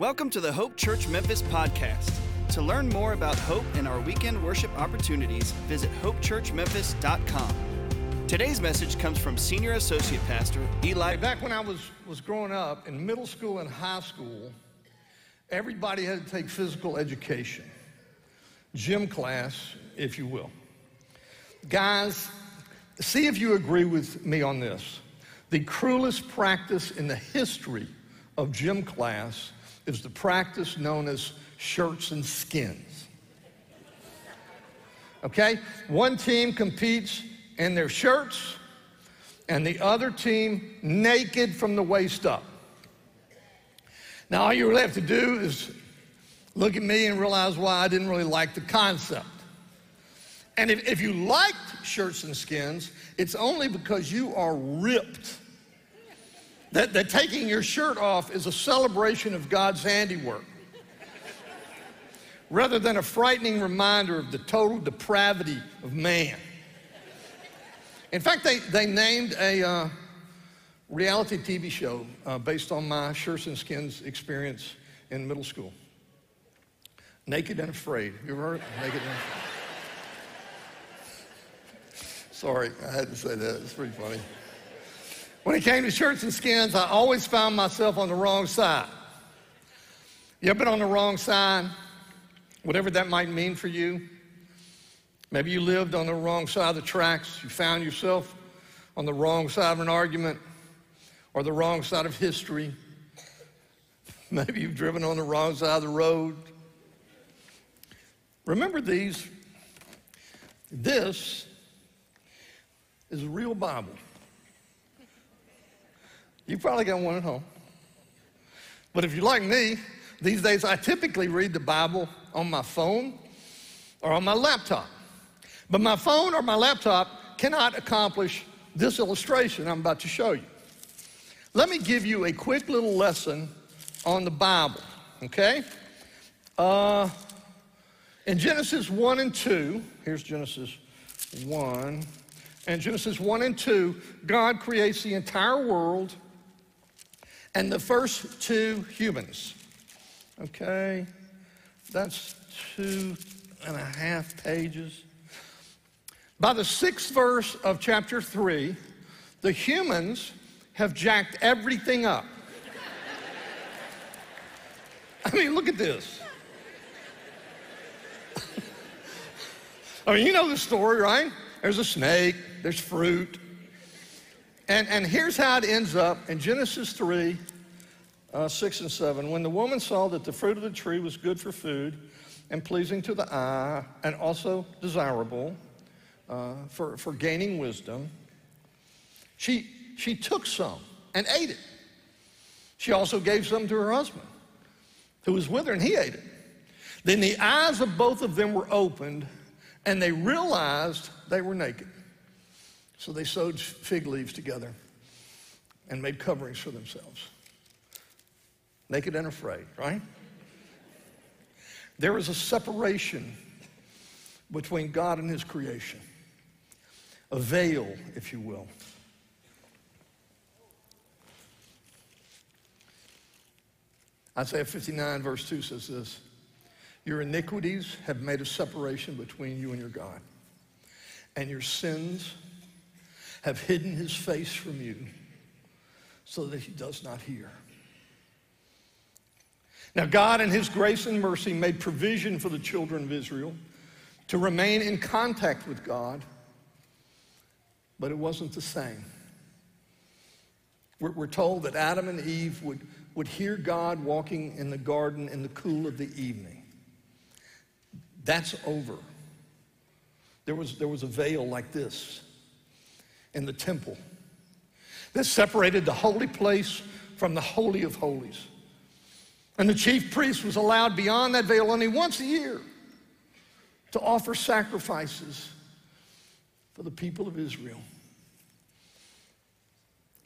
Welcome to the Hope Church Memphis podcast. To learn more about Hope and our weekend worship opportunities, visit hopechurchmemphis.com. Today's message comes from Senior Associate Pastor Eli. Back when I was, was growing up in middle school and high school, everybody had to take physical education, gym class, if you will. Guys, see if you agree with me on this. The cruelest practice in the history of gym class is the practice known as shirts and skins. Okay? One team competes in their shirts, and the other team naked from the waist up. Now, all you really have to do is look at me and realize why I didn't really like the concept. And if, if you liked shirts and skins, it's only because you are ripped. That, that taking your shirt off is a celebration of God's handiwork rather than a frightening reminder of the total depravity of man. In fact, they, they named a uh, reality TV show uh, based on my shirts and skins experience in middle school. Naked and Afraid. You ever heard? Naked and Afraid. Sorry, I had to say that. It's pretty funny. When it came to shirts and skins, I always found myself on the wrong side. You ever been on the wrong side? Whatever that might mean for you. Maybe you lived on the wrong side of the tracks. You found yourself on the wrong side of an argument or the wrong side of history. Maybe you've driven on the wrong side of the road. Remember these. This is a real Bible. You probably got one at home. But if you're like me, these days I typically read the Bible on my phone or on my laptop. But my phone or my laptop cannot accomplish this illustration I'm about to show you. Let me give you a quick little lesson on the Bible, okay? Uh, in Genesis 1 and 2, here's Genesis 1. And Genesis 1 and 2, God creates the entire world and the first two humans. Okay, that's two and a half pages. By the sixth verse of chapter 3, the humans have jacked everything up. I mean, look at this. I mean, you know the story, right? There's a snake, there's fruit, and, and here's how it ends up in Genesis 3 uh, 6 and 7. When the woman saw that the fruit of the tree was good for food and pleasing to the eye and also desirable uh, for, for gaining wisdom, she, she took some and ate it. She also gave some to her husband who was with her and he ate it. Then the eyes of both of them were opened and they realized they were naked. So they sewed fig leaves together and made coverings for themselves. Naked and afraid, right? There is a separation between God and his creation, a veil, if you will. Isaiah 59, verse 2 says this Your iniquities have made a separation between you and your God, and your sins have hidden his face from you so that he does not hear. Now, God, in his grace and mercy, made provision for the children of Israel to remain in contact with God, but it wasn't the same. We're, we're told that Adam and Eve would, would hear God walking in the garden in the cool of the evening. That's over. There was, there was a veil like this in the temple that separated the holy place from the Holy of Holies. And the chief priest was allowed beyond that veil only once a year to offer sacrifices for the people of Israel.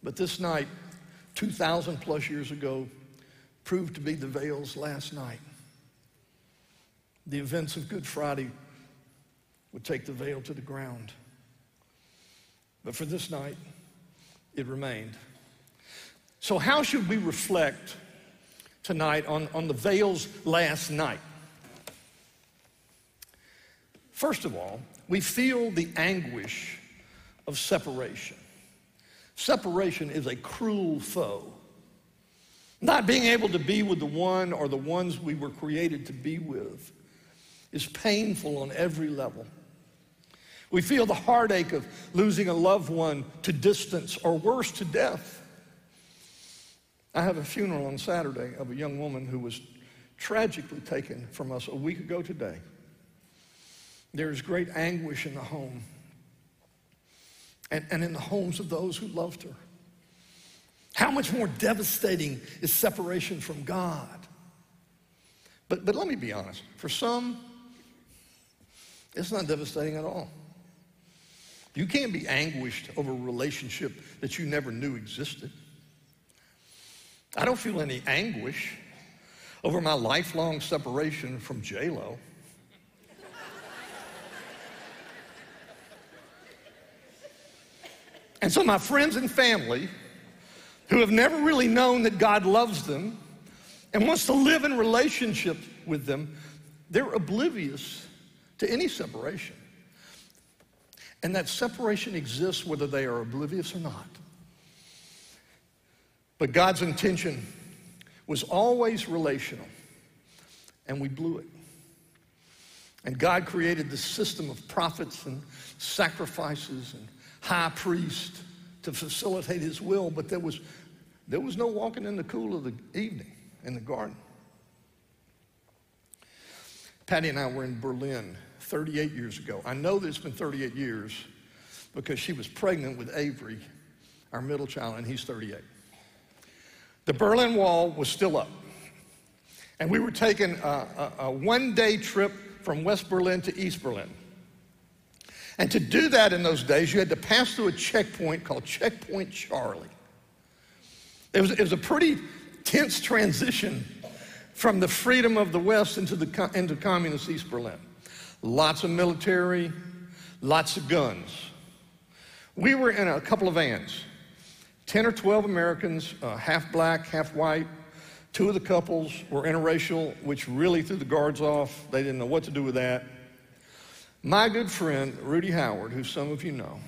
But this night, 2,000 plus years ago, proved to be the veil's last night. The events of Good Friday would take the veil to the ground. But for this night, it remained. So, how should we reflect tonight on, on the veil's last night. First of all, we feel the anguish of separation. Separation is a cruel foe. Not being able to be with the one or the ones we were created to be with is painful on every level. We feel the heartache of losing a loved one to distance or worse, to death. I have a funeral on Saturday of a young woman who was tragically taken from us a week ago today. There is great anguish in the home and, and in the homes of those who loved her. How much more devastating is separation from God? But, but let me be honest. For some, it's not devastating at all. You can't be anguished over a relationship that you never knew existed. I don't feel any anguish over my lifelong separation from J-Lo. And so my friends and family who have never really known that God loves them and wants to live in relationship with them, they're oblivious to any separation. And that separation exists whether they are oblivious or not. But God's intention was always relational, and we blew it. And God created this system of prophets and sacrifices and high priest to facilitate his will, but there was, there was no walking in the cool of the evening in the garden. Patty and I were in Berlin 38 years ago. I know that it's been 38 years because she was pregnant with Avery, our middle child, and he's 38. The Berlin Wall was still up. And we were taking a, a, a one day trip from West Berlin to East Berlin. And to do that in those days, you had to pass through a checkpoint called Checkpoint Charlie. It was, it was a pretty tense transition from the freedom of the West into, the, into communist East Berlin. Lots of military, lots of guns. We were in a couple of vans, 10 or 12 Americans, uh, half black, half white. Two of the couples were interracial, which really threw the guards off. They didn't know what to do with that. My good friend, Rudy Howard, who some of you know,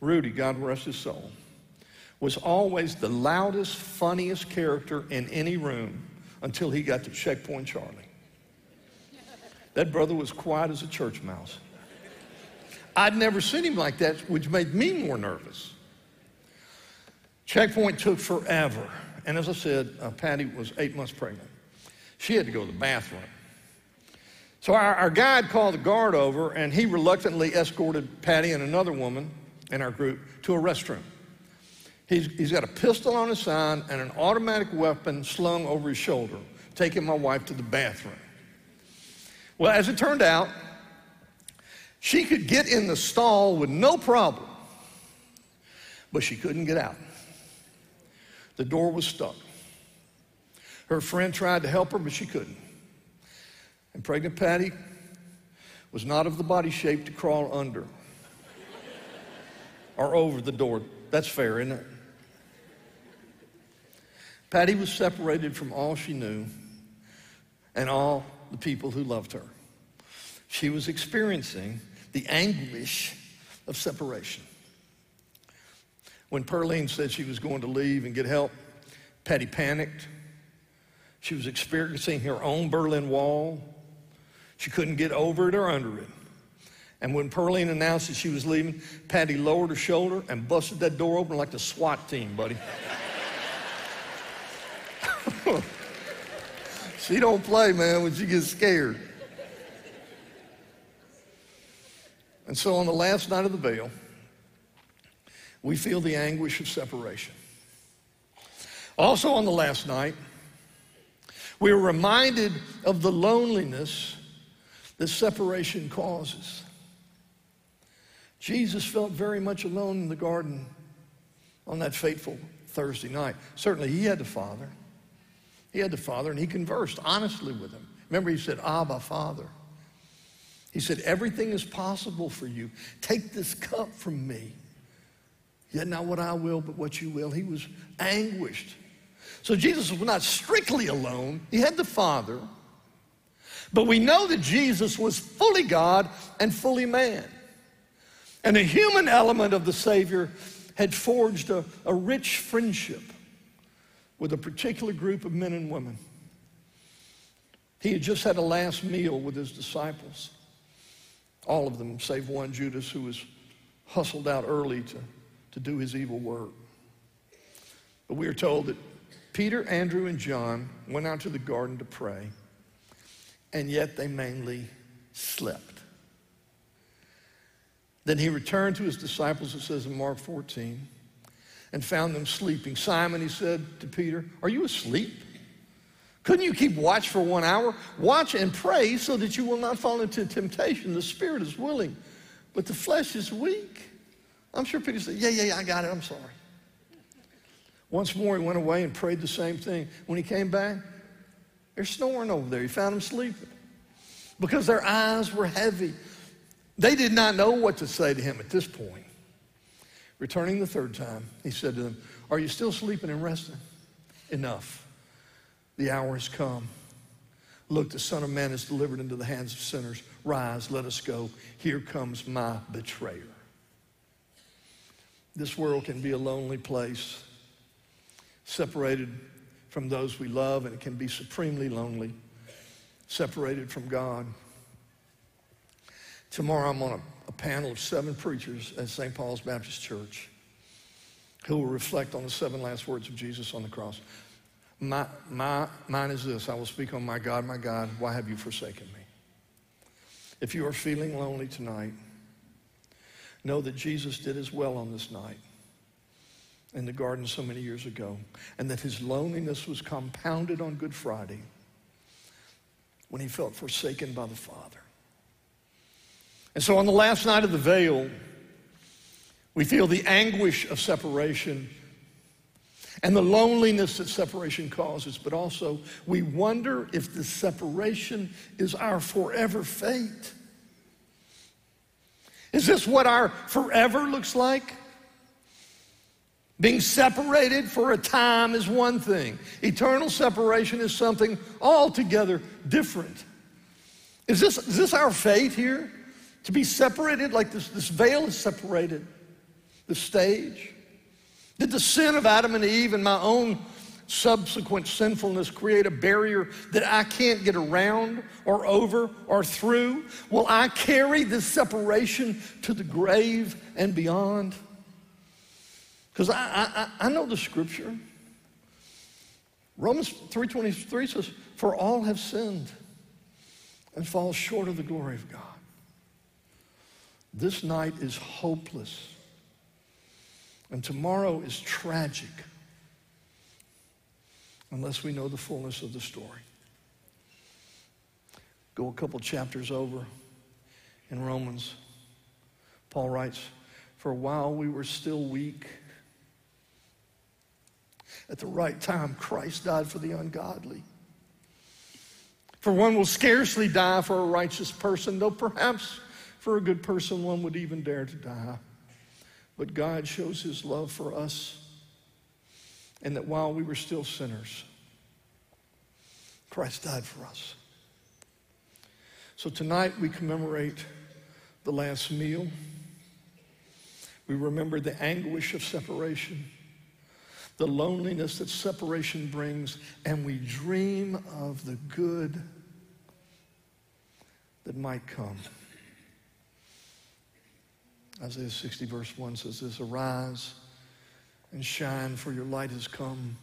Rudy, God rest his soul, was always the loudest, funniest character in any room until he got to Checkpoint Charlie. That brother was quiet as a church mouse. I'd never seen him like that, which made me more nervous. Checkpoint took forever. And as I said, uh, Patty was eight months pregnant. She had to go to the bathroom. So our, our guide called the guard over, and he reluctantly escorted Patty and another woman in our group to a restroom. He's, he's got a pistol on his side and an automatic weapon slung over his shoulder, taking my wife to the bathroom. Well, as it turned out, she could get in the stall with no problem, but she couldn't get out. The door was stuck. Her friend tried to help her, but she couldn't. And pregnant Patty was not of the body shape to crawl under or over the door. That's fair, isn't it? Patty was separated from all she knew and all the people who loved her. She was experiencing the anguish of separation. When Pearline said she was going to leave and get help, Patty panicked. She was experiencing her own Berlin Wall. She couldn't get over it or under it. And when Pearline announced that she was leaving, Patty lowered her shoulder and busted that door open like the SWAT team, buddy. she don't play, man, when she gets scared. And so on the last night of the veil, we feel the anguish of separation. Also on the last night, we are reminded of the loneliness that separation causes. Jesus felt very much alone in the garden on that fateful Thursday night. Certainly, he had the Father. He had the Father, and he conversed honestly with him. Remember, he said, Abba, Father. He said, Everything is possible for you. Take this cup from me. Yet not what I will, but what you will. He was anguished. So Jesus was not strictly alone, he had the Father. But we know that Jesus was fully God and fully man. And the human element of the Savior had forged a, a rich friendship with a particular group of men and women. He had just had a last meal with his disciples, all of them, save one, Judas, who was hustled out early to, to do his evil work. But we are told that Peter, Andrew, and John went out to the garden to pray, and yet they mainly slept. Then he returned to his disciples, it says in Mark 14, and found them sleeping. Simon, he said to Peter, Are you asleep? Couldn't you keep watch for one hour? Watch and pray so that you will not fall into temptation. The spirit is willing, but the flesh is weak. I'm sure Peter said, Yeah, yeah, yeah, I got it. I'm sorry. Once more, he went away and prayed the same thing. When he came back, they're snoring over there. He found them sleeping because their eyes were heavy. They did not know what to say to him at this point. Returning the third time, he said to them, Are you still sleeping and resting? Enough. The hour has come. Look, the Son of Man is delivered into the hands of sinners. Rise, let us go. Here comes my betrayer. This world can be a lonely place separated from those we love, and it can be supremely lonely, separated from God. Tomorrow I'm on a, panel of seven preachers at St. Paul's Baptist Church who will reflect on the seven last words of Jesus on the cross. My, my, mine is this I will speak on my God, my God, why have you forsaken me? If you are feeling lonely tonight, know that Jesus did as well on this night in the garden so many years ago, and that his loneliness was compounded on Good Friday when he felt forsaken by the Father. And so on the last night of the veil, we feel the anguish of separation and the loneliness that separation causes, but also we wonder if the separation is our forever fate. Is this what our forever looks like? Being separated for a time is one thing. Eternal separation is something altogether different. Is this, is this our fate here? To be separated like this, this veil is separated, the stage? Did the sin of Adam and Eve and my own subsequent sinfulness create a barrier that I can't get around or over or through? Will I carry this separation to the grave and beyond? Because I, I, I know the scripture. Romans 3.23 says, for all have sinned and fall short of the glory of God. This night is hopeless. And tomorrow is tragic unless we know the fullness of the story. Go a couple chapters over in Romans. Paul writes, For while we were still weak, at the right time, Christ died for the ungodly. For one will scarcely die for a righteous person, though perhaps for a good person one would even dare to die. But God shows his love for us, and that while we were still sinners, Christ died for us. So tonight we commemorate the last meal. We remember the anguish of separation the loneliness that separation brings, and we dream of the good that might come. Isaiah 60, verse 1 says this Arise and shine, for your light has come,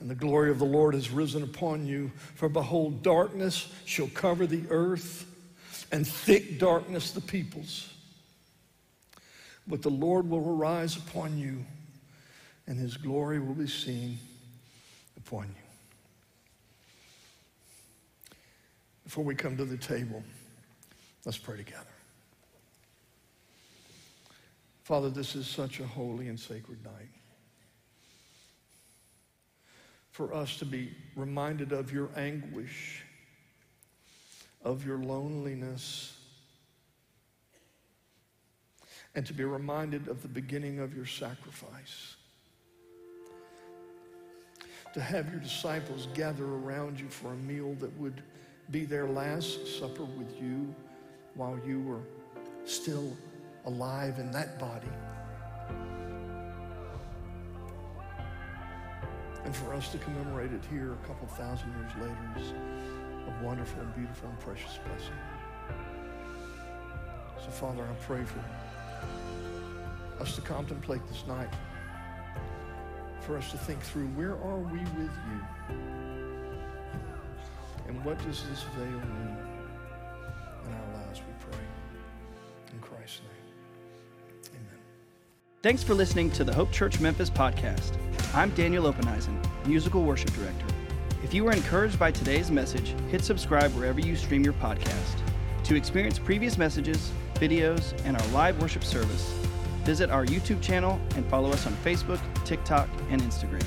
and the glory of the Lord has risen upon you. For behold, darkness shall cover the earth, and thick darkness the peoples. But the Lord will arise upon you and his glory will be seen upon you. Before we come to the table, let's pray together. Father, this is such a holy and sacred night. For us to be reminded of your anguish, of your loneliness, and to be reminded of the beginning of your sacrifice. to have your disciples gather around you for a meal that would be their last supper with you while you were still alive in that body. And for us to commemorate it here a couple thousand years later is a wonderful and beautiful and precious blessing. So, Father, I pray for us to contemplate this night, for us to think through where are we with you? And what does this veil mean in our lives, we pray. In Christ's name. Thanks for listening to the Hope Church Memphis podcast. I'm Daniel Openeisen, Musical Worship Director. If you were encouraged by today's message, hit subscribe wherever you stream your podcast. To experience previous messages, videos, and our live worship service, visit our YouTube channel and follow us on Facebook, TikTok, and Instagram.